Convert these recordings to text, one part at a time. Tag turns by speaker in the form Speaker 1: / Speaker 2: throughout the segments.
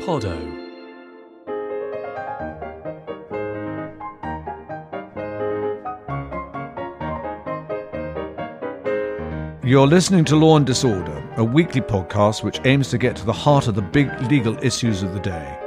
Speaker 1: Podot.
Speaker 2: You're listening to Law and Disorder, a weekly podcast which aims to get to the heart of the big legal issues of the day.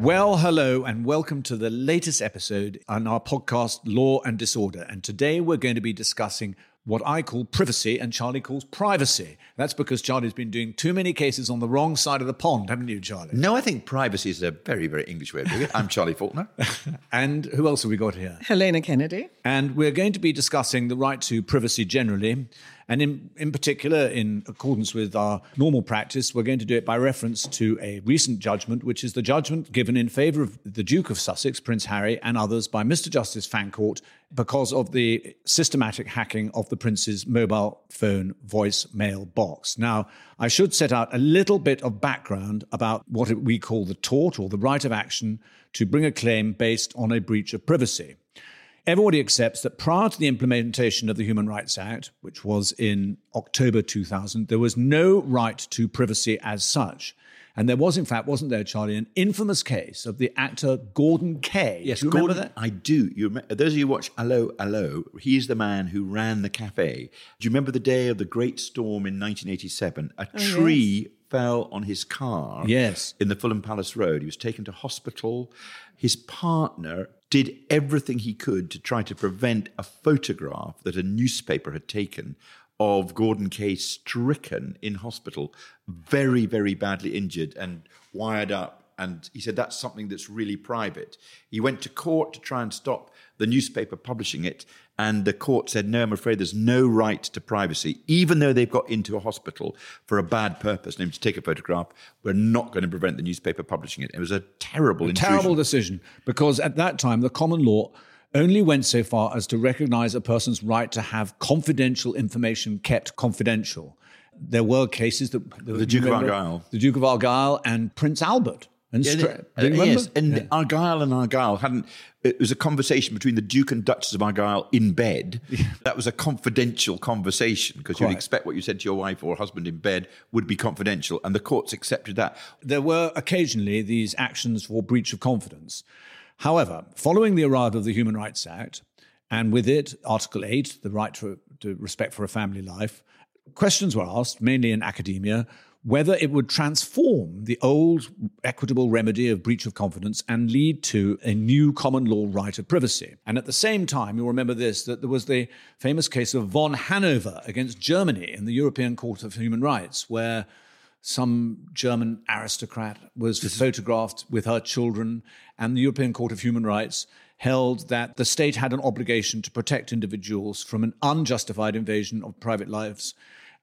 Speaker 2: Well, hello, and welcome to the latest episode on our podcast, Law and Disorder. And today we're going to be discussing what I call privacy and Charlie calls privacy. That's because Charlie's been doing too many cases on the wrong side of the pond, haven't you, Charlie?
Speaker 3: No, I think privacy is a very, very English way of doing it. I'm Charlie Falconer.
Speaker 2: and who else have we got here?
Speaker 4: Helena Kennedy.
Speaker 2: And we're going to be discussing the right to privacy generally. And in, in particular, in accordance with our normal practice, we're going to do it by reference to a recent judgment, which is the judgment given in favour of the Duke of Sussex, Prince Harry, and others by Mr. Justice Fancourt because of the systematic hacking of the Prince's mobile phone voice mail box. Now, I should set out a little bit of background about what we call the tort or the right of action to bring a claim based on a breach of privacy. Everybody accepts that prior to the implementation of the Human Rights Act, which was in October 2000, there was no right to privacy as such. And there was, in fact, wasn't there, Charlie, an infamous case of the actor Gorden Kaye?
Speaker 3: Yes,
Speaker 2: do you
Speaker 3: Gorden,
Speaker 2: remember that?
Speaker 3: I do. You remember, those of you who watch Allo Allo, he's the man who ran the cafe. Do you remember the day of the great storm in 1987? A oh, tree fell on his car.
Speaker 2: Yes.
Speaker 3: In the Fulham Palace Road. He was taken to hospital. His partner did everything he could to try to prevent a photograph that a newspaper had taken of Gorden Kaye stricken in hospital, very, very badly injured and wired up. And he said that's something that's really private. He went to court to try and stop the newspaper publishing it. And the court said, no, I'm afraid there's no right to privacy, even though they've got into a hospital for a bad purpose, namely to take a photograph. We're not going to prevent the newspaper publishing it. It was a terrible,
Speaker 2: A
Speaker 3: intrusion.
Speaker 2: terrible decision because at that time the common law only went so far as to recognize a person's right to have confidential information kept confidential. There were cases that
Speaker 3: The Duke of Argyll.
Speaker 2: the Duke of Argyll, and Prince Albert. And
Speaker 3: Yeah,
Speaker 2: Stra-
Speaker 3: uh,
Speaker 2: do you remember?
Speaker 3: yes, and Argyll and Argyll hadn't. It was a conversation between the Duke and Duchess of Argyll in bed. That was a confidential conversation because you'd expect what you said to your wife or husband in bed would be confidential, and the courts accepted that.
Speaker 2: there were occasionally these actions for breach of confidence. However, following the arrival of the Human Rights Act, and with it, Article 8, the right to, to respect for a family life, questions were asked, mainly in academia, whether it would transform the old equitable remedy of breach of confidence and lead to a new common law right of privacy. And at the same time, you'll remember this that there was the famous case of von Hannover against Germany in the European Court of Human Rights, where some German aristocrat was photographed with her children, and the European Court of Human Rights held that the state had an obligation to protect individuals from an unjustified invasion of private lives.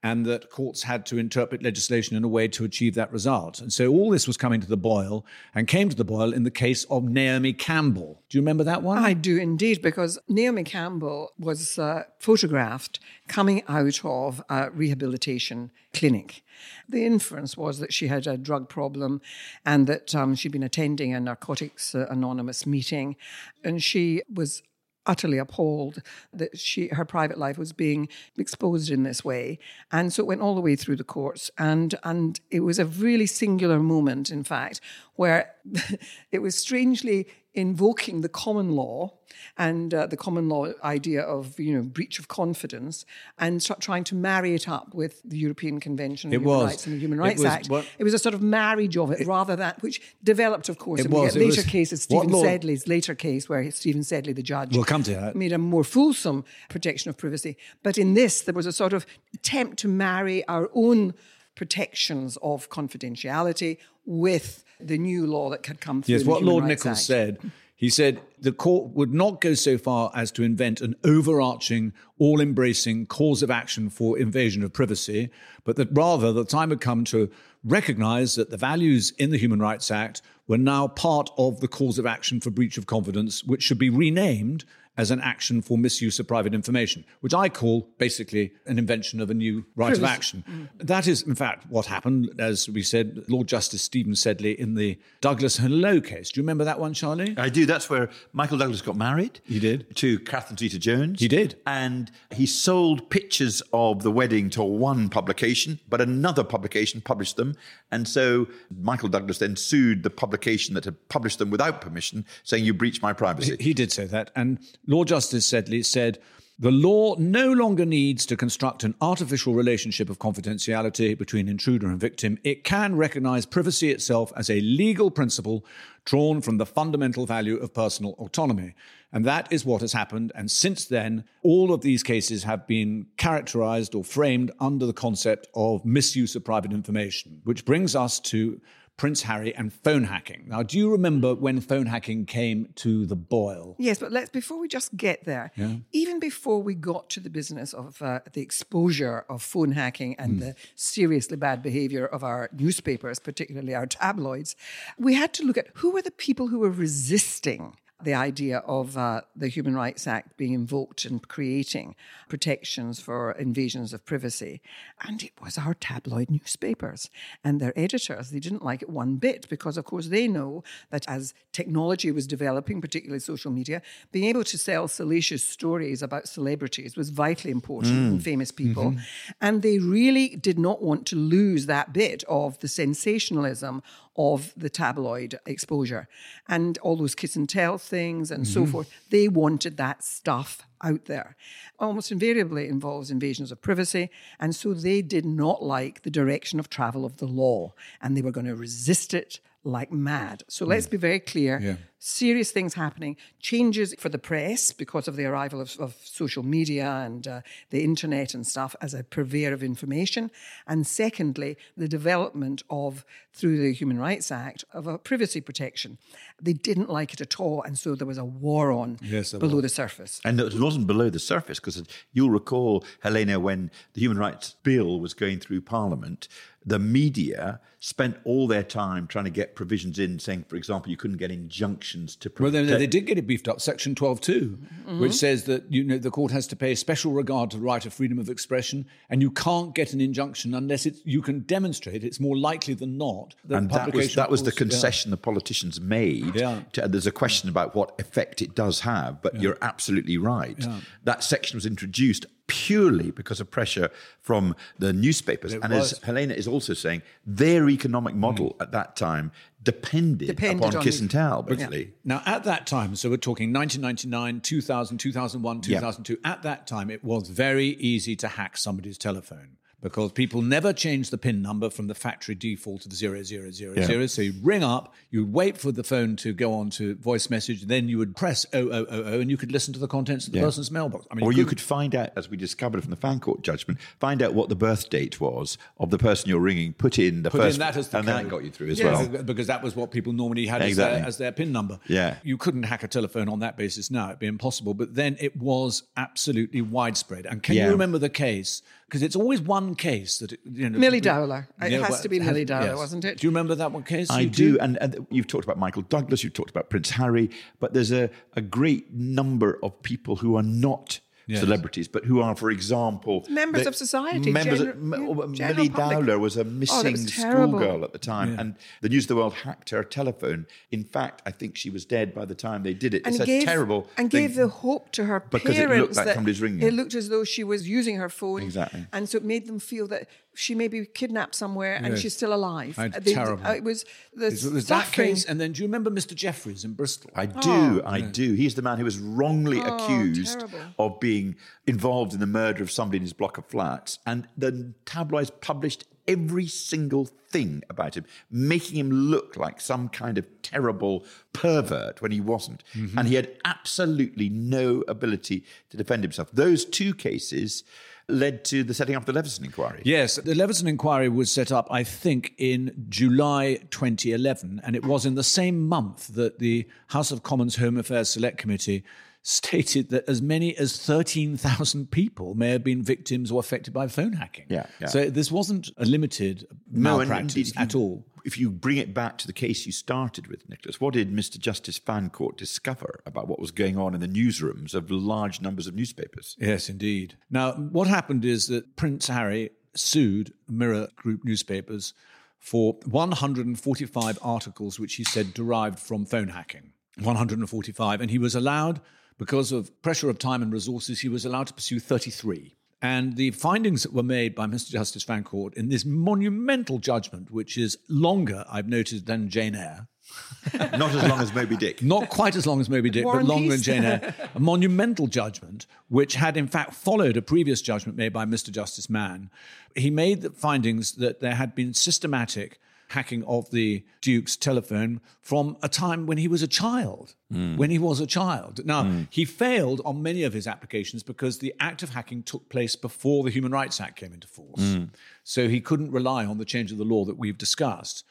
Speaker 2: And that courts had to interpret legislation in a way to achieve that result. And so all this was coming to the boil and came to the boil in the case of Naomi Campbell. Do you remember that one?
Speaker 4: I do indeed, because Naomi Campbell was uh, photographed coming out of a rehabilitation clinic. The inference was that she had a drug problem and that um, she'd been attending a Narcotics Anonymous meeting, and she was utterly appalled that she her private life was being exposed in this way. And so it went all the way through the courts. And and it was a really singular moment in fact where it was strangely invoking the common law and uh, the common law idea of you know breach of confidence and tr- trying to marry it up with the European Convention on
Speaker 2: It
Speaker 4: Human
Speaker 2: was.
Speaker 4: Rights and the Human
Speaker 2: It
Speaker 4: Rights
Speaker 2: was
Speaker 4: Act.
Speaker 2: what-
Speaker 4: it was a sort of marriage of it, rather than which developed, of course, in
Speaker 2: was. It
Speaker 4: later
Speaker 2: was-
Speaker 4: cases. Stephen
Speaker 2: law-
Speaker 4: Sedley's later case, where Stephen Sedley, the judge,
Speaker 2: We'll come to that.
Speaker 4: made a more fulsome protection of privacy. But in this, there was a sort of attempt to marry our own protections of confidentiality with the new law that had come through.
Speaker 2: Yes, what Lord
Speaker 4: Rights
Speaker 2: Nicholls
Speaker 4: Act.
Speaker 2: said. He said the court would not go so far as to invent an overarching, all embracing cause of action for invasion of privacy, but that rather the time had come to recognize that the values in the Human Rights Act were now part of the cause of action for breach of confidence, which should be renamed as an action for misuse of private information, which I call basically an invention of a new right of action. Mm. That is, in fact, what happened, as we said, Lord Justice Stephen Sedley in the Douglas and Hello case. Do you remember that one, Charlie?
Speaker 3: I do. That's where Michael Douglas got married.
Speaker 2: He did.
Speaker 3: To Catherine Zeta Jones.
Speaker 2: He did.
Speaker 3: And he sold pictures of the wedding to one publication, but another publication published them. And so Michael Douglas then sued the publication that had published them without permission, saying, You breached my privacy.
Speaker 2: He did say that. And Lord Justice Sedley said, the law no longer needs to construct an artificial relationship of confidentiality between intruder and victim. It can recognize privacy itself as a legal principle drawn from the fundamental value of personal autonomy. And that is what has happened. And since then, all of these cases have been characterized or framed under the concept of misuse of private information, which brings us to Prince Harry and phone hacking. Now, do you remember when phone hacking came to the boil?
Speaker 4: Yes, but let's before we just get there, even before we got to the business of uh, the exposure of phone hacking and the seriously bad behavior of our newspapers, particularly our tabloids, we had to look at who were the people who were resisting the idea of uh, the Human Rights Act being invoked and creating protections for invasions of privacy. And it was our tabloid newspapers and their editors. They didn't like it one bit because, of course, they know that as technology was developing, particularly social media, being able to sell salacious stories about celebrities was vitally important and famous people. And they really did not want to lose that bit of the sensationalism of the tabloid exposure and all those kiss and tell things and so mm-hmm. forth. They wanted that stuff out there. Almost invariably involves invasions of privacy. And so they did not like the direction of travel of the law and they were going to resist it like mad. So let's be very clear.
Speaker 2: Yeah.
Speaker 4: Serious things happening, changes for the press because of the arrival of, of social media and uh, the internet and stuff as a purveyor of information. And secondly, the development of, through the Human Rights Act, of a privacy protection. They didn't like it at all. And so there was a war on
Speaker 2: Yes,
Speaker 4: below
Speaker 2: was.
Speaker 4: the surface.
Speaker 3: And it wasn't below the surface because you'll recall, Helena, when the Human Rights Bill was going through Parliament, the media spent all their time trying to get provisions in, saying, for example, you couldn't get injunctions to
Speaker 2: Well,
Speaker 3: protect.
Speaker 2: they, they did get it beefed up, Section 12.2, mm-hmm. which says that you know the court has to pay special regard to the right of freedom of expression, and you can't get an injunction unless it's, you can demonstrate it's more likely than not that
Speaker 3: and that was that was the
Speaker 2: causes- yeah.
Speaker 3: concession the politicians made.
Speaker 2: Yeah.
Speaker 3: To, there's a question about what effect it does have, but you're absolutely right. That section was introduced purely because of pressure from the newspapers. and as. Helena is also saying, their economic model mm. at that time depended,
Speaker 4: Depended
Speaker 3: upon
Speaker 4: on
Speaker 3: kiss and tell, basically.
Speaker 2: Now, at that time, so we're talking 1999, 2000, 2001, 2002, at that time, it was very easy to hack somebody's telephone because people never change the PIN number from the factory default of 0000. So you'd ring up, you'd wait for the phone to go on to voice message, then you would press 0000 and you could listen to the contents of the person's mailbox. I mean,
Speaker 3: Or you
Speaker 2: couldn't-
Speaker 3: could find out, as we discovered from the Fancourt judgment, find out what the birth date was of the person you're ringing, put in the
Speaker 2: put
Speaker 3: first,
Speaker 2: in that as the
Speaker 3: and
Speaker 2: code.
Speaker 3: that got you through as
Speaker 2: Yes,
Speaker 3: well.
Speaker 2: because that was what people normally had
Speaker 3: Exactly.
Speaker 2: as, their, as their PIN number.
Speaker 3: Yeah.
Speaker 2: You couldn't hack a telephone on that basis now. It'd be impossible. But then it was absolutely widespread. And can
Speaker 3: Yeah.
Speaker 2: you remember the case? Because it's always one case that, you know.
Speaker 4: Millie Dowler. It has
Speaker 2: well,
Speaker 4: to be
Speaker 2: has-
Speaker 4: Millie Dowler,
Speaker 2: yes.
Speaker 4: wasn't it?
Speaker 2: Do you remember that one case?
Speaker 3: I
Speaker 2: You
Speaker 3: do, and, and you've talked about Michael Douglas, you've talked about Prince Harry, but there's a, a great number of people who are not
Speaker 2: Yes.
Speaker 3: celebrities, but who are, for example,
Speaker 4: Members
Speaker 3: the-
Speaker 4: of society,
Speaker 3: Members
Speaker 4: gener-
Speaker 3: of,
Speaker 4: yeah,
Speaker 3: oh,
Speaker 4: general
Speaker 3: Millie
Speaker 4: public.
Speaker 3: Dowler was a
Speaker 4: Oh,
Speaker 3: missing
Speaker 4: was
Speaker 3: schoolgirl at the time, and the News of the World hacked her telephone. In fact, I think she was dead by the time they did it.
Speaker 4: and
Speaker 3: it's
Speaker 4: gave,
Speaker 3: a terrible
Speaker 4: and
Speaker 3: thing.
Speaker 4: gave the hope to her
Speaker 3: Because it
Speaker 4: parents
Speaker 3: looked like
Speaker 4: that
Speaker 3: somebody's ringing
Speaker 4: it looked as though she was using her phone
Speaker 3: Exactly.
Speaker 4: and so it made them feel that she may be kidnapped somewhere and
Speaker 2: Yes.
Speaker 4: she's still alive
Speaker 2: I-
Speaker 4: Uh, they-
Speaker 2: terrible.
Speaker 4: uh, it was the
Speaker 2: It was that case. And then do you remember Mr. Jefferies in Bristol?
Speaker 3: I do, I do. He's the man who was wrongly accused
Speaker 4: terrible.
Speaker 3: of being involved in the murder of somebody in his block of flats. And the tabloids published every single thing about him, making him look like some kind of terrible pervert when he wasn't. And he had absolutely no ability to defend himself. Those two cases led to the setting up of the Leveson inquiry.
Speaker 2: Yes, the Leveson inquiry was set up, I think, in July 2011, and it was in the same month that the House of Commons Home Affairs Select Committee stated that as many as 13,000 people may have been victims or affected by phone hacking.
Speaker 3: Yeah, yeah.
Speaker 2: So this wasn't a limited
Speaker 3: No,
Speaker 2: malpractice
Speaker 3: indeed, you-
Speaker 2: at all.
Speaker 3: If you bring it back to the case you started with, Nicholas, what did Mr. Justice Fancourt discover about what was going on in the newsrooms of large numbers of newspapers?
Speaker 2: Yes, indeed. Now, what happened is that Prince Harry sued Mirror Group newspapers for 145 articles which he said derived from phone hacking. 145. And he was allowed, because of pressure of time and resources, he was allowed to pursue 33. And the findings that were made by Mr. Justice Fancourt in this monumental judgment, which is longer, I've noted, than Jane Eyre,
Speaker 3: Not as long as Moby Dick.
Speaker 2: not quite as long as Moby Dick,
Speaker 4: War
Speaker 2: but
Speaker 4: and
Speaker 2: longer than Jane Eyre. A monumental judgment, which had in fact followed a previous judgment made by Mr. Justice Mann. He made the findings that there had been systematic hacking of the Duke's telephone from a time when he was a child. Hmm. When he was a child. Now, hmm. he failed on many of his applications because the act of hacking took place before the Human Rights Act came into force. Hmm. So he couldn't rely on the change of the law that we've discussed.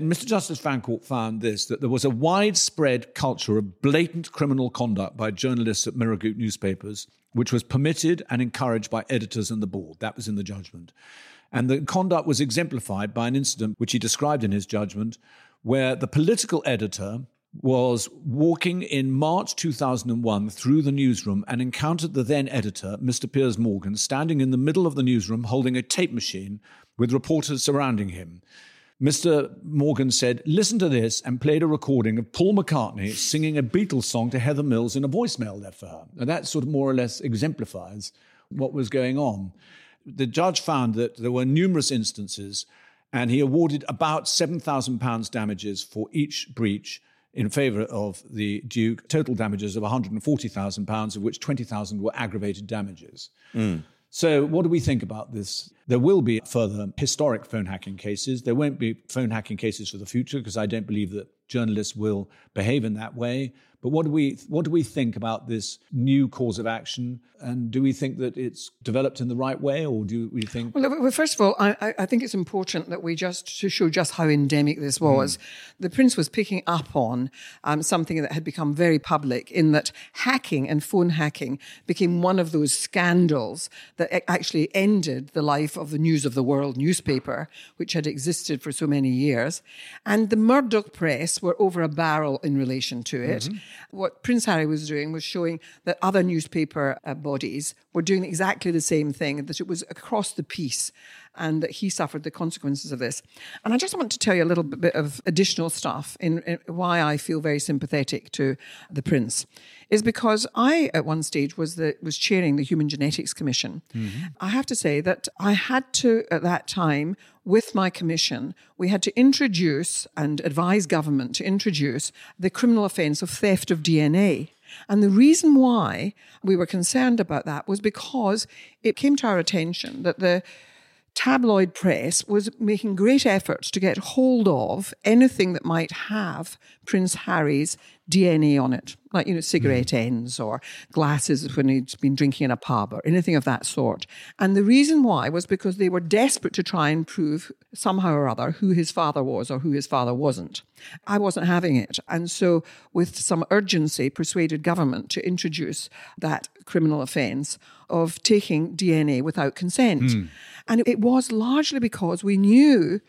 Speaker 2: Mr. Justice Fancourt found this that there was a widespread culture of blatant criminal conduct by journalists at Mirror Group newspapers, which was permitted and encouraged by editors and the board. That was in the judgment. And the conduct was exemplified by an incident which he described in his judgment, where the political editor was walking in March 2001 through the newsroom and encountered the then editor, Mr. Piers Morgan, standing in the middle of the newsroom holding a tape machine with reporters surrounding him. Mr. Morgan said, Listen to this, and played a recording of Paul McCartney singing a Beatles song to Heather Mills in a voicemail left for her. And that sort of more or less exemplifies what was going on. The judge found that there were numerous instances, and he awarded about £7,000 damages for each breach in favour of the Duke, total damages of £140,000, of which 20,000 were aggravated damages. Hmm. So, what do we think about this? There will be further historic phone hacking cases. There won't be phone hacking cases for the future because I don't believe that journalists will behave in that way. But what do we what do we think about this new cause of action? And do we think that it's developed in the right way, or do we think?
Speaker 4: Well, first of all, I, I- I think it's important that we just to show just how endemic this was. The prince was picking up on um, something that had become very public in that hacking and phone hacking became one of those scandals that actually ended the life of the News of the World newspaper, which had existed for so many years. And the Murdoch press were over a barrel in relation to it. What Prince Harry was doing was showing that other newspaper uh, bodies were doing exactly the same thing, that it was across the piece and that he suffered the consequences of this. And I just want to tell you a little bit of additional stuff in, in why I feel very sympathetic to the prince is because I at one stage was the was chairing the Human Genetics Commission. Mm-hmm. I have to say that I had to at that time with my commission we had to introduce and advise government to introduce the criminal offence of theft of DNA. And the reason why we were concerned about that was because it came to our attention that the tabloid press was making great efforts to get hold of anything that might have Prince Harry's DNA on it, like, you know, hmm. cigarette ends or glasses when he'd been drinking in a pub or anything of that sort. And the reason why was because they were desperate to try and prove somehow or other who his father was or who his father wasn't. I wasn't having it. And so, with some urgency, persuaded government to introduce that criminal offence of taking DNA without consent. Hmm. And it was largely because we knew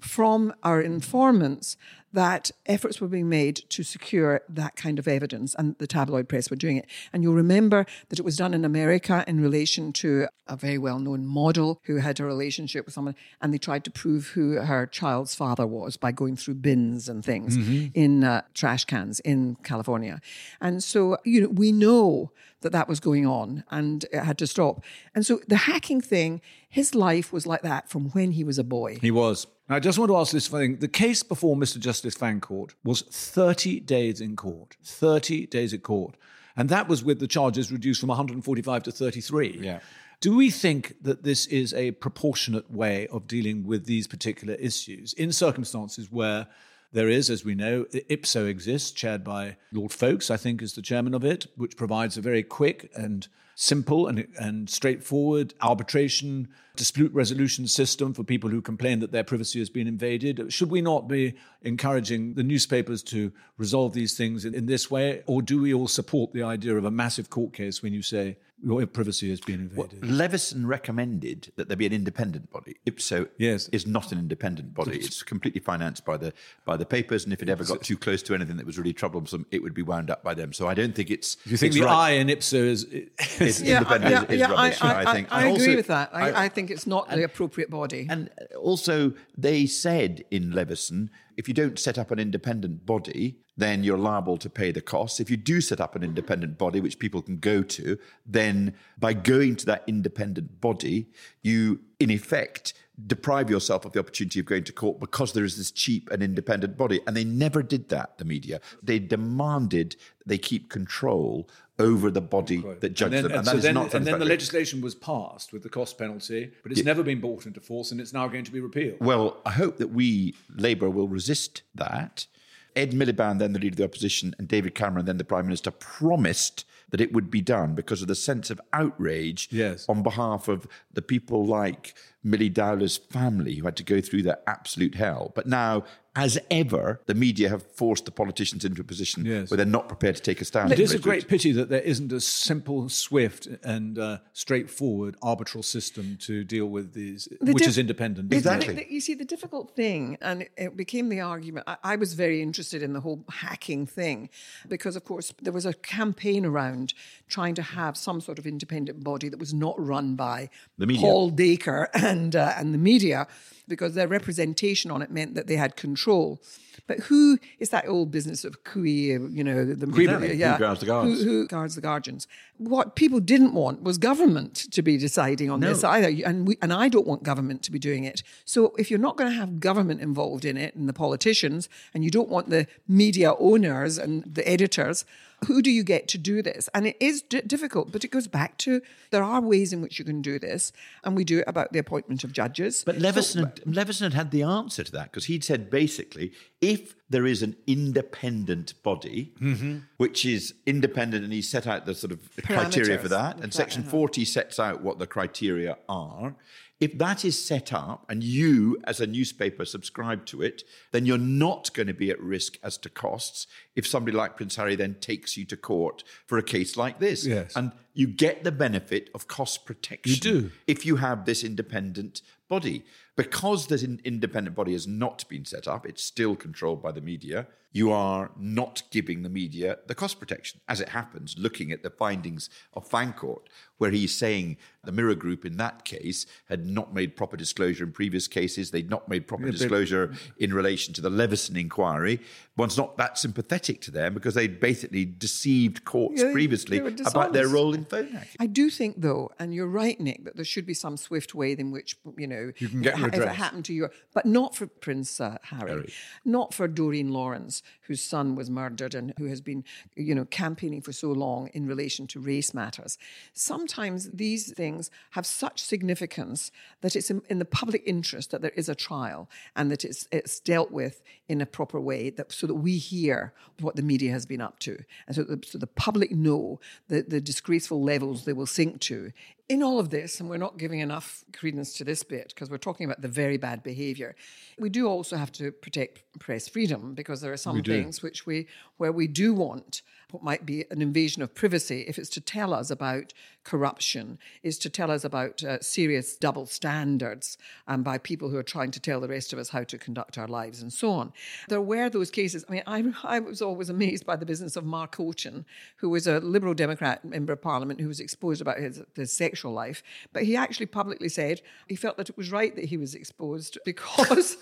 Speaker 4: from our informants that efforts were being made to secure that kind of evidence, and the tabloid press were doing it. And you'll remember that it was done in America in relation to a very well known model who had a relationship with someone, and they tried to prove who her child's father was by going through bins and things in uh, trash cans in California. And so, you know, we know that that was going on and it had to stop. And so the hacking thing, his life was like that from when he was a boy.
Speaker 2: He was. I just want to ask this thing. The case before Mr. Justice Fancourt was 30 days in court. 30 days at court. And that was with the charges reduced from 145 to 33.
Speaker 3: Yeah.
Speaker 2: Do we think that this is a proportionate way of dealing with these particular issues in circumstances where there is, as we know, the IPSO exists, chaired by Lord Faulks, I think, is the chairman of it, which provides a very quick and simple and, and straightforward arbitration dispute resolution system for people who complain that their privacy has been invaded. Should we not be encouraging the newspapers to resolve these things in, in this way? Or do we all support the idea of a massive court case when you say your privacy has been invaded.
Speaker 3: Leveson recommended that there be an independent body. IPSO
Speaker 2: Yes.
Speaker 3: is not an independent body. It's completely financed by the by the papers, and if it ever got too close to anything that was really troublesome, it would be wound up by them. So I don't think it's.
Speaker 2: Do you think
Speaker 3: it's
Speaker 2: the
Speaker 3: right.
Speaker 2: I in ipso is?
Speaker 3: It's
Speaker 4: Yeah,
Speaker 3: independent
Speaker 4: I,
Speaker 3: is,
Speaker 4: yeah,
Speaker 3: is
Speaker 4: yeah,
Speaker 3: rubbish.
Speaker 4: I, I,
Speaker 3: think.
Speaker 4: I,
Speaker 3: And
Speaker 4: agree
Speaker 3: also-
Speaker 4: with that. I,
Speaker 3: I-
Speaker 4: I, think it's not the appropriate body.
Speaker 3: And also, they said in Leveson, if you don't set up an independent body, then you're liable to pay the costs. If you do set up an independent body, which people can go to, then by going to that independent body, you, in effect, deprive yourself of the opportunity of going to court because there is this cheap and independent body. And they never did that, the media. They demanded they keep control over the body that judged
Speaker 2: and then,
Speaker 3: them. And
Speaker 2: and so then,
Speaker 3: not
Speaker 2: and then the legislation was passed with the cost penalty, but it's never been brought into force, and it's now going to be repealed.
Speaker 3: Well, I hope that we, Labour, will resist that. Ed Miliband, then the leader of the opposition, and David Cameron, then the Prime Minister, promised that it would be done because of the sense of outrage
Speaker 2: Yes.
Speaker 3: on behalf of the people like Millie Dowler's family who had to go through that absolute hell. But now, as ever, the media have forced the politicians into a position
Speaker 2: Yes.
Speaker 3: where they're not prepared to take a stand.
Speaker 2: It is a great pity that there isn't a simple, swift, and uh, straightforward arbitral system to deal with these, which
Speaker 4: diff-
Speaker 2: is independent.
Speaker 3: Exactly.
Speaker 4: the- you see, the difficult thing, and it, it became the argument. I, I was very interested in the whole hacking thing because, of course, there was a campaign around trying to have some sort of independent body that was not run by
Speaker 3: The media.
Speaker 4: Paul Dacre and uh, and the media, because their representation on it meant that they had control. But who is that old business of cui, you know, the
Speaker 3: Exactly. Who guards the guards?
Speaker 4: Who, who guards the guardians? What people didn't want was government to be deciding on this either, and we, and I don't want government to be doing it. So if you're not going to have government involved in it and the politicians, and you don't want the media owners and the editors, who do you get to do this? And it is d- difficult, but it goes back to there are ways in which you can do this, and we do it about the appointment of judges.
Speaker 3: But Leveson, had, Leveson had had the answer to that because he'd said basically, if there is an independent body, mm-hmm. which is independent, and he set out the sort of criteria for that, and Section 40 sets out what the criteria are. If that is set up and you, as a newspaper, subscribe to it, then you're not going to be at risk as to costs if somebody like Prince Harry then takes you to court for a case like this.
Speaker 2: Yes.
Speaker 3: And you get the benefit of cost protection
Speaker 2: You do.
Speaker 3: if you have this independent body. Because this independent body has not been set up, it's still controlled by the media. You are not giving the media the cost protection. As it happens, looking at the findings of Fancourt, where he's saying the Mirror Group in that case had not made proper disclosure in previous cases, they'd not made proper disclosure in relation to the Leveson inquiry. One's not that sympathetic to them because they'd basically deceived courts
Speaker 4: Yeah,
Speaker 3: previously about their role in phone hacking.
Speaker 4: I do think, though, and you're right, Nick, that there should be some swift way in which you know you
Speaker 2: can get
Speaker 4: if, it- if it happened to you, but not for Prince uh, Harry,
Speaker 3: Harry.
Speaker 4: not for Doreen Lawrence, whose son was murdered and who has been, you know, campaigning for so long in relation to race matters. Sometimes these things have such significance that it's in, in the public interest that there is a trial and that it's it's dealt with in a proper way, that so that we hear what the media has been up to, and so, the, so the public know the, the disgraceful levels they will sink to. In all of this, and we're not giving enough credence to this bit because we're talking about the very bad behaviour, we do also have to protect press freedom because there are some things which we where we do want what might be an invasion of privacy if it's to tell us about corruption, is to tell us about uh, serious double standards um, by people who are trying to tell the rest of us how to conduct our lives and so on. There were those cases. I mean, I, I was always amazed by the business of Mark Oaten, who was a Liberal Democrat member of Parliament who was exposed about his, his sexual life. But he actually publicly said he felt that it was right that he was exposed because,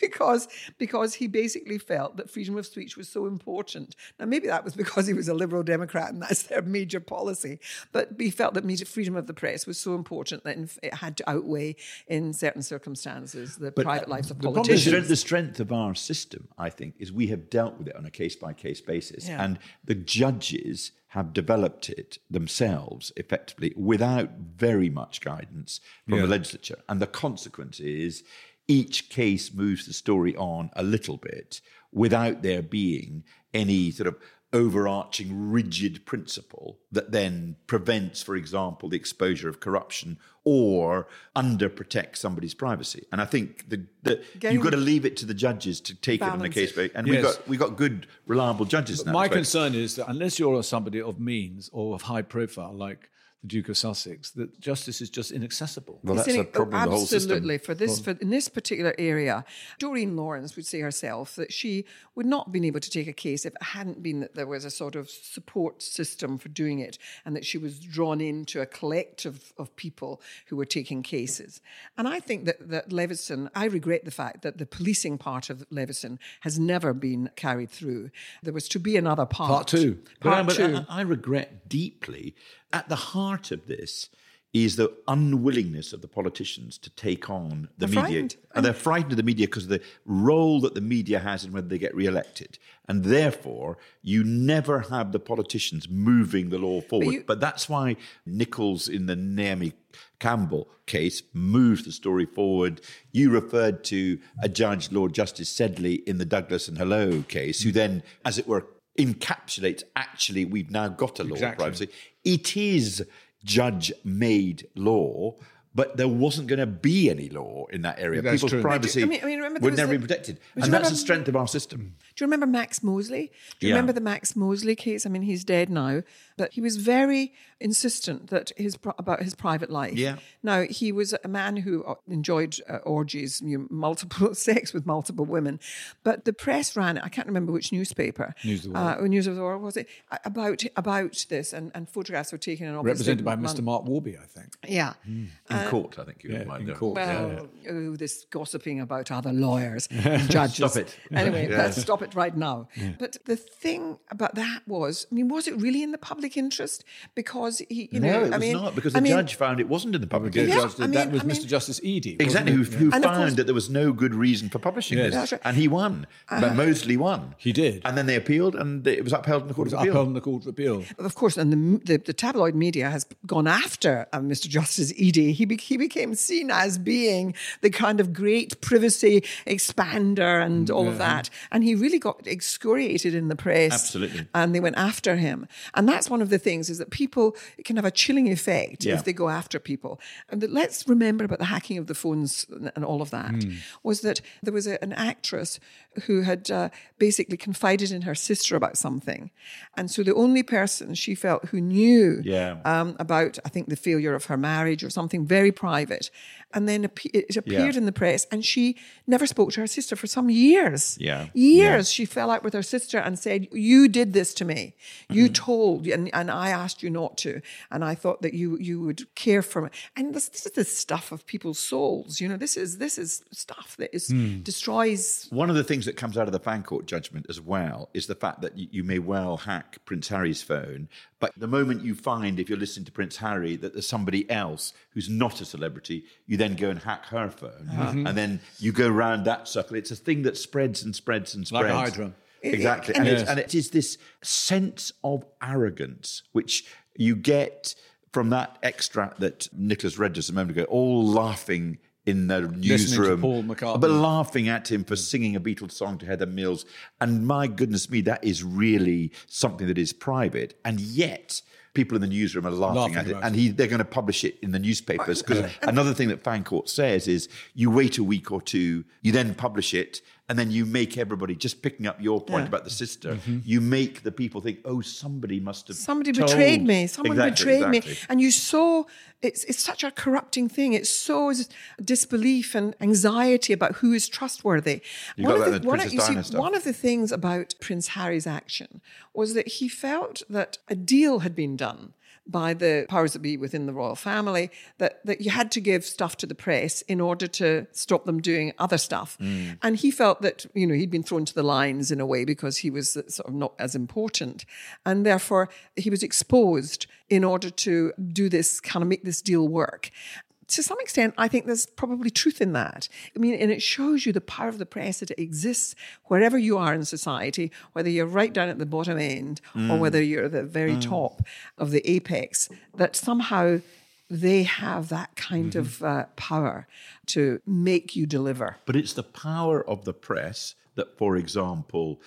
Speaker 4: because, because he basically felt that freedom of speech was so important. Now, maybe that was because he was a Liberal Democrat and that's their major policy. But he felt that media, freedom of the press was so important that it had to outweigh, in certain circumstances, the uh, private lives of
Speaker 3: The problem is
Speaker 4: politicians.
Speaker 3: the strength of our system, I think, is we have dealt with it on a case by case basis.
Speaker 4: Yeah.
Speaker 3: And the judges have developed it themselves effectively without very much guidance from the legislature. And the consequence is each case moves the story on a little bit without there being any sort of overarching rigid principle that then prevents, for example, the exposure of corruption or underprotects somebody's privacy. And I think the, the, you've got to leave it to the judges to take it on a case
Speaker 4: it.
Speaker 3: by And we've got we've got good, reliable judges now.
Speaker 2: My concern is that unless you're somebody of means or of high profile, like the Duke of Sussex, that justice is just inaccessible.
Speaker 3: Well,
Speaker 4: It's
Speaker 3: that's
Speaker 4: in
Speaker 3: a problem with the whole system.
Speaker 4: Absolutely. For this, for in this particular area, Doreen Lawrence would say herself that she would not have been able to take a case if it hadn't been that there was a sort of support system for doing it, and that she was drawn into a collective of people who were taking cases. And I think that that Leveson, I regret the fact that the policing part of Leveson has never been carried through. There was to be another part.
Speaker 2: Part two.
Speaker 4: Part
Speaker 3: but
Speaker 4: two.
Speaker 3: I, I regret deeply. At the heart of this is the unwillingness of the politicians to take on the
Speaker 4: They're
Speaker 3: media.
Speaker 4: frightened.
Speaker 3: And they're frightened of the media because of the role that the media has in whether they get re-elected. And therefore, you never have the politicians moving the law forward.
Speaker 4: you-
Speaker 3: but that's why Nicholls in the Naomi Campbell case moved the story forward. You referred to a judge, Lord Justice Sedley, in the Douglas and Hello case, who then, as it were, encapsulates actually we've now got a law
Speaker 2: Exactly.
Speaker 3: of privacy. It is judge made law. But there wasn't going to be any law in that area.
Speaker 2: That's
Speaker 3: People's
Speaker 2: true.
Speaker 3: privacy
Speaker 4: I mean- I mean, remember there
Speaker 3: would
Speaker 4: was
Speaker 3: never
Speaker 4: the-
Speaker 3: be protected. And that's
Speaker 4: remember-
Speaker 3: the strength of our system.
Speaker 4: Do you remember Max Mosley? Do you
Speaker 3: Yeah.
Speaker 4: remember the Max Mosley case? I mean, he's dead now, but he was very insistent that his about his private life.
Speaker 3: Yeah.
Speaker 4: Now he was a man who uh, enjoyed uh, orgies, you know, multiple sex with multiple women, but the press ran. I can't remember which newspaper.
Speaker 2: News of the World.
Speaker 4: Uh, News of the World was it about about this, and, and photographs were taken and obviously
Speaker 2: Represented by Mr. Mark Warby, I think.
Speaker 4: Yeah.
Speaker 3: In
Speaker 4: Uh,
Speaker 3: court, I think you
Speaker 2: Yeah,
Speaker 3: might
Speaker 2: in
Speaker 3: know.
Speaker 2: court.
Speaker 4: Well, oh, this gossiping about other lawyers and judges.
Speaker 3: Stop it.
Speaker 4: Anyway,
Speaker 3: Yeah.
Speaker 4: let's stop it right now. But the thing about that was, I mean, was it really in the public interest? Because he, you
Speaker 3: No,
Speaker 4: know,
Speaker 3: it was
Speaker 4: I mean,
Speaker 3: not because
Speaker 4: I
Speaker 3: the
Speaker 4: mean,
Speaker 3: judge found it wasn't in the public
Speaker 2: The
Speaker 4: Yeah,
Speaker 3: interest.
Speaker 2: judge
Speaker 4: I
Speaker 2: that
Speaker 4: mean-
Speaker 2: was
Speaker 4: I mean-
Speaker 2: Mr. Justice Eady. wasn't
Speaker 3: Exactly,
Speaker 2: it?
Speaker 3: who, who found
Speaker 4: course-
Speaker 3: that there was no good reason for publishing
Speaker 2: Yes.
Speaker 3: this.
Speaker 4: Right.
Speaker 3: And he won. but Mosley won.
Speaker 2: He did.
Speaker 3: And then they appealed and it was upheld in the Court of Appeal.
Speaker 2: upheld in the Court of Appeal.
Speaker 4: Of course, and the, the, the tabloid media has gone after uh, Mr. Justice Eady. He, be, he became seen as being the kind of great privacy expander and all of that. And he really got excoriated in the press.
Speaker 3: Absolutely.
Speaker 4: And they went after him. And that's one of the things is that people it can have a chilling effect
Speaker 3: Yeah.
Speaker 4: if they go after people. And let's remember about the hacking of the phones and, all of that was that there was a, an actress who had uh, basically confided in her sister about something. And so the only person she felt who knew
Speaker 3: Yeah.
Speaker 4: um, about, I think, the failure of her marriage or something very private. And then it appeared
Speaker 3: Yeah.
Speaker 4: in the press, and she never spoke to her sister for some years.
Speaker 3: Yeah.
Speaker 4: Years. She fell out with her sister and said, You did this to me. You
Speaker 3: Mm-hmm.
Speaker 4: told, and, and I asked you not to. And I thought that you you would care for me. And this, this is the stuff of people's souls. You know, this is this is stuff that is
Speaker 3: Hmm.
Speaker 4: destroys
Speaker 3: One of the things that comes out of the Fancourt judgment as well is the fact that you, you may well hack Prince Harry's phone, but the moment you find, if you're listening to Prince Harry, that there's somebody else who's not a celebrity, you then go and hack her phone,
Speaker 2: Uh-huh.
Speaker 3: and then you go round that circle. It's a thing that spreads and spreads and
Speaker 2: Like
Speaker 3: spreads.
Speaker 2: a hydra.
Speaker 3: Exactly,
Speaker 4: and
Speaker 3: and, it's,
Speaker 2: Yes.
Speaker 3: and it is this sense of arrogance which you get from that extract that Nicholas read just a moment ago, all laughing in the newsroom, but laughing at him for singing a Beatles song to Heather Mills. And my goodness me, that is really something that is private. And yet, people in the newsroom are laughing,
Speaker 2: Laughing
Speaker 3: at it. And he, they're going to publish it in the newspapers. Because another thing that Fancourt says is you wait a week or two, you then publish it. And then you make everybody, just picking up your point
Speaker 4: Yeah.
Speaker 3: about the sister,
Speaker 2: Mm-hmm.
Speaker 3: you make the people think, oh, somebody must have.
Speaker 4: somebody
Speaker 3: told."
Speaker 4: betrayed me. Someone
Speaker 3: Exactly,
Speaker 4: betrayed me. And you saw it's it's such a corrupting thing. It sows disbelief and anxiety about who is trustworthy.
Speaker 3: You
Speaker 4: One
Speaker 3: got
Speaker 4: of
Speaker 3: that in
Speaker 4: one
Speaker 3: Princess
Speaker 4: see,
Speaker 3: Diana stuff.
Speaker 4: one of the things about Prince Harry's action was that he felt that a deal had been done by the powers that be within the royal family that, that you had to give stuff to the press in order to stop them doing other stuff.
Speaker 3: Mm.
Speaker 4: And he felt that, you know, he'd been thrown to the lines in a way because he was sort of not as important. And therefore he was exposed in order to do this, kind of make this deal work to some extent, I think there's probably truth in that. I mean, and it shows you the power of the press that it exists wherever you are in society, whether you're right down at the bottom end or mm. whether you're at the very mm. top of the apex, that somehow they have that kind mm-hmm. of uh, power to make you deliver.
Speaker 3: But it's the power of the press that, for example,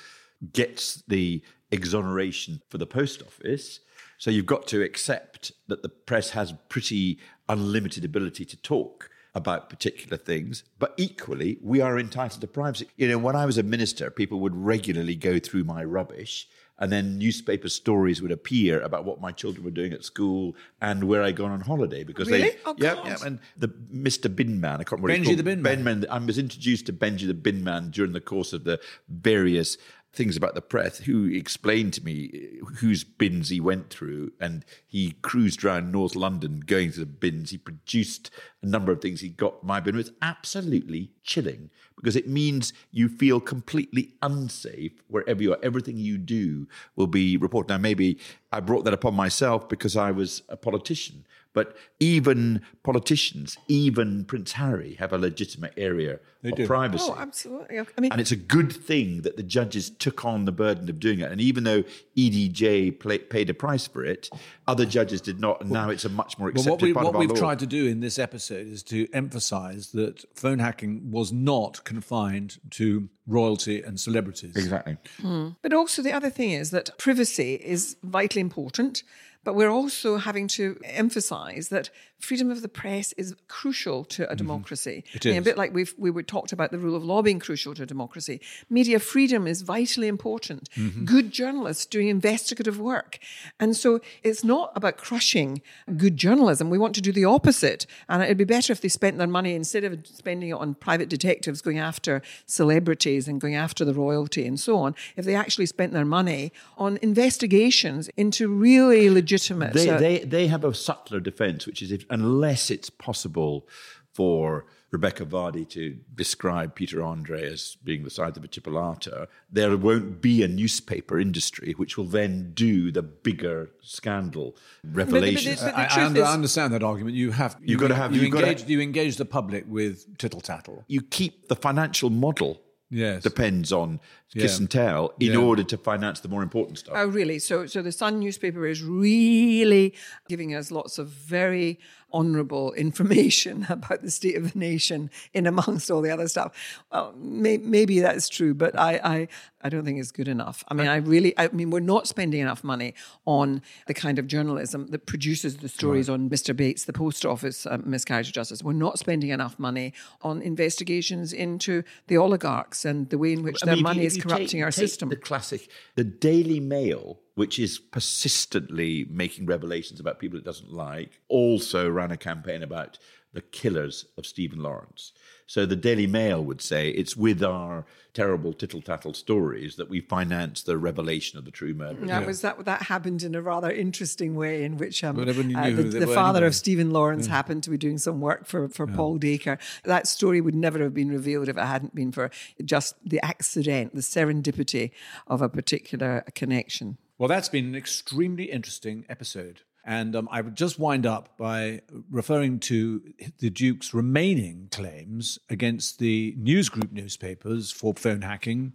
Speaker 3: gets the exoneration for the post office. So you've got to accept that the press has pretty unlimited ability to talk about particular things, but equally, we are entitled to privacy. You know, when I was a minister, people would regularly go through my rubbish and then newspaper stories would appear about what my children were doing at school and where I'd gone on holiday because
Speaker 4: Really?
Speaker 3: they
Speaker 4: Oh,
Speaker 3: yeah,
Speaker 4: God.
Speaker 3: yeah and the Mr. Bin Man I can't remember
Speaker 2: Benji the Bin
Speaker 3: Ben
Speaker 2: Man.
Speaker 3: Man. I was introduced to Benji the Bin Man during the course of the various things about the press who explained to me uh, whose bins he went through and he cruised around North London going to the bins. He produced a number of things he got my bin was absolutely chilling because it means you feel completely unsafe wherever you are. Everything you do will be reported. Now maybe I brought that upon myself because I was a politician but even politicians, even Prince Harry, have a legitimate area of
Speaker 2: do.
Speaker 3: privacy.
Speaker 4: Oh, absolutely. I mean,
Speaker 3: And it's a good thing that the judges took on the burden of doing it. And even though Eady J play, paid a price for it, other judges did not. And now it's a much more
Speaker 2: But
Speaker 3: accepted
Speaker 2: what, we,
Speaker 3: part
Speaker 2: what
Speaker 3: of our
Speaker 2: we've
Speaker 3: law.
Speaker 2: tried to do in this episode is to emphasize that phone hacking was not confined to royalty and celebrities.
Speaker 3: exactly. Hmm.
Speaker 4: But also, the other thing is that privacy is vitally important. But we're also having to emphasize that freedom of the press is crucial to a democracy.
Speaker 2: Mm-hmm. It
Speaker 4: I mean, a bit like we've, we were talked about the rule of law being crucial to a democracy. Media freedom is vitally important.
Speaker 2: Mm-hmm.
Speaker 4: Good journalists doing investigative work. And so it's not about crushing good journalism. We want to do the opposite. And it'd be better if they spent their money, instead of spending it on private detectives going after celebrities and going after the royalty and so on, if they actually spent their money on investigations into really legitimate.
Speaker 3: They,
Speaker 4: uh,
Speaker 3: they, they have a subtler defense, which is if, unless it's possible for Rebekah Vardy to describe Peter Andre as being the size of a chipolata, there won't be a newspaper industry which will then do the bigger scandal revelations.
Speaker 4: But the
Speaker 2: I, I
Speaker 4: truth
Speaker 2: under-
Speaker 4: is-
Speaker 2: understand that argument. You have you,
Speaker 3: gotta have-
Speaker 2: you
Speaker 3: you've gotta-
Speaker 2: engage you engage the public with tittle tattle.
Speaker 3: you keep the financial model
Speaker 2: Yes.
Speaker 3: depends on kiss
Speaker 2: Yeah.
Speaker 3: and tell in
Speaker 2: Yeah.
Speaker 3: order to finance the more important stuff.
Speaker 4: Oh, really? So, so the Sun newspaper is really giving us lots of very honourable information about the state of the nation in amongst all the other stuff. Well, may, maybe that's true, but I, I, I don't think it's good enough. I mean, I really, I mean, we're not spending enough money on the kind of journalism that produces the stories on Mr. Bates, the post office uh, miscarriage of justice. We're not spending enough money on investigations into the oligarchs and the way in which
Speaker 3: I
Speaker 4: their
Speaker 3: mean,
Speaker 4: money is corrupting
Speaker 3: take-
Speaker 4: our system.
Speaker 3: The classic, the Daily Mail, which is persistently making revelations about people it doesn't like, also ran a campaign about the killers of Stephen Lawrence. So the Daily Mail would say it's with our terrible tittle tattle stories that we finance the revelation of the true murder.
Speaker 4: That was that. That happened in a rather interesting way, in which um, uh, the, the father
Speaker 2: anyway.
Speaker 4: of Stephen Lawrence happened to be doing some work for for Paul Dacre. That story would never have been revealed if it hadn't been for just the accident, the serendipity of a particular connection.
Speaker 2: Well, that's been an extremely interesting episode. And um, I would just wind up by referring to the Duke's remaining claims against the news group newspapers for phone hacking,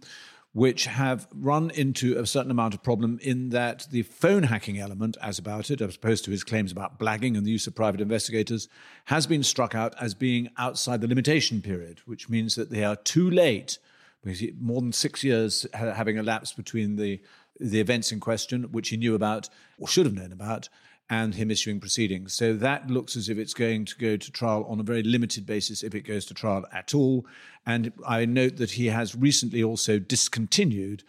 Speaker 2: which have run into a certain amount of problem in that the phone hacking element, as about it, as opposed to his claims about blagging and the use of private investigators, has been struck out as being outside the limitation period, which means that they are too late because more than six years having elapsed between the the events in question, which he knew about or should have known about, and him issuing proceedings. So that looks as if it's going to go to trial on a very limited basis, if it goes to trial at all. And I note that he has recently also discontinued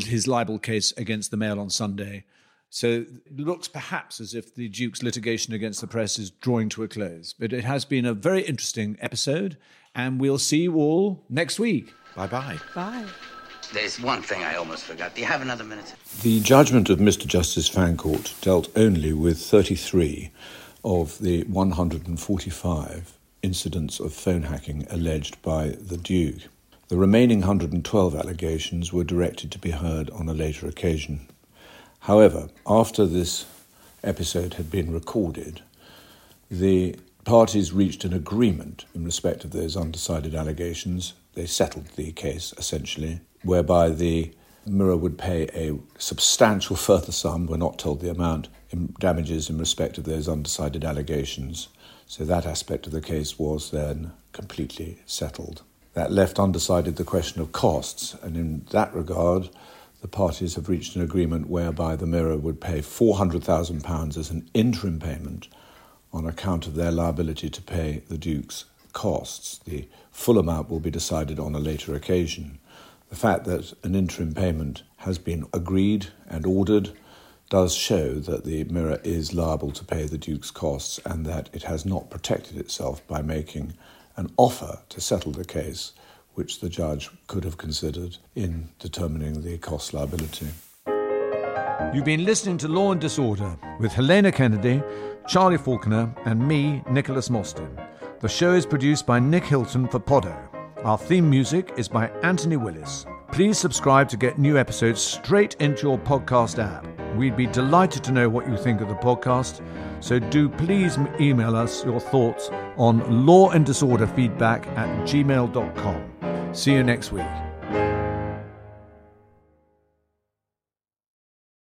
Speaker 2: his libel case against the Mail on Sunday. So it looks perhaps as if the Duke's litigation against the press is drawing to a close. But it has been a very interesting episode, and we'll see you all next week.
Speaker 3: Bye bye
Speaker 4: bye.
Speaker 1: There's one thing I almost forgot. Do you have another minute?
Speaker 2: The judgment of Mr. Justice Fancourt dealt only with 33 of the 145 incidents of phone hacking alleged by the Duke. The remaining 112 allegations were directed to be heard on a later occasion. However, after this episode had been recorded, the parties reached an agreement in respect of those undecided allegations. They settled the case, essentially, whereby the Mirror would pay a substantial further sum, we're not told the amount, in damages in respect of those undecided allegations. So that aspect of the case was then completely settled. That left undecided the question of costs, and in that regard, the parties have reached an agreement whereby the Mirror would pay £400,000 as an interim payment on account of their liability to pay the Duke's costs. The full amount will be decided on a later occasion. The fact that an interim payment has been agreed and ordered does show that the Mirror is liable to pay the Duke's costs and that it has not protected itself by making an offer to settle the case, which the judge could have considered in determining the cost liability. You've been listening to Law and Disorder with Helena Kennedy, Charlie Falconer, and me, Nicholas Mostyn. The show is produced by Nick Hilton for Podot. Our theme music is by Anthony Willis. Please subscribe to get new episodes straight into your podcast app. We'd be delighted to know what you think of the podcast, so do please email us your thoughts on law and disorder feedback at gmail.com. See you next week.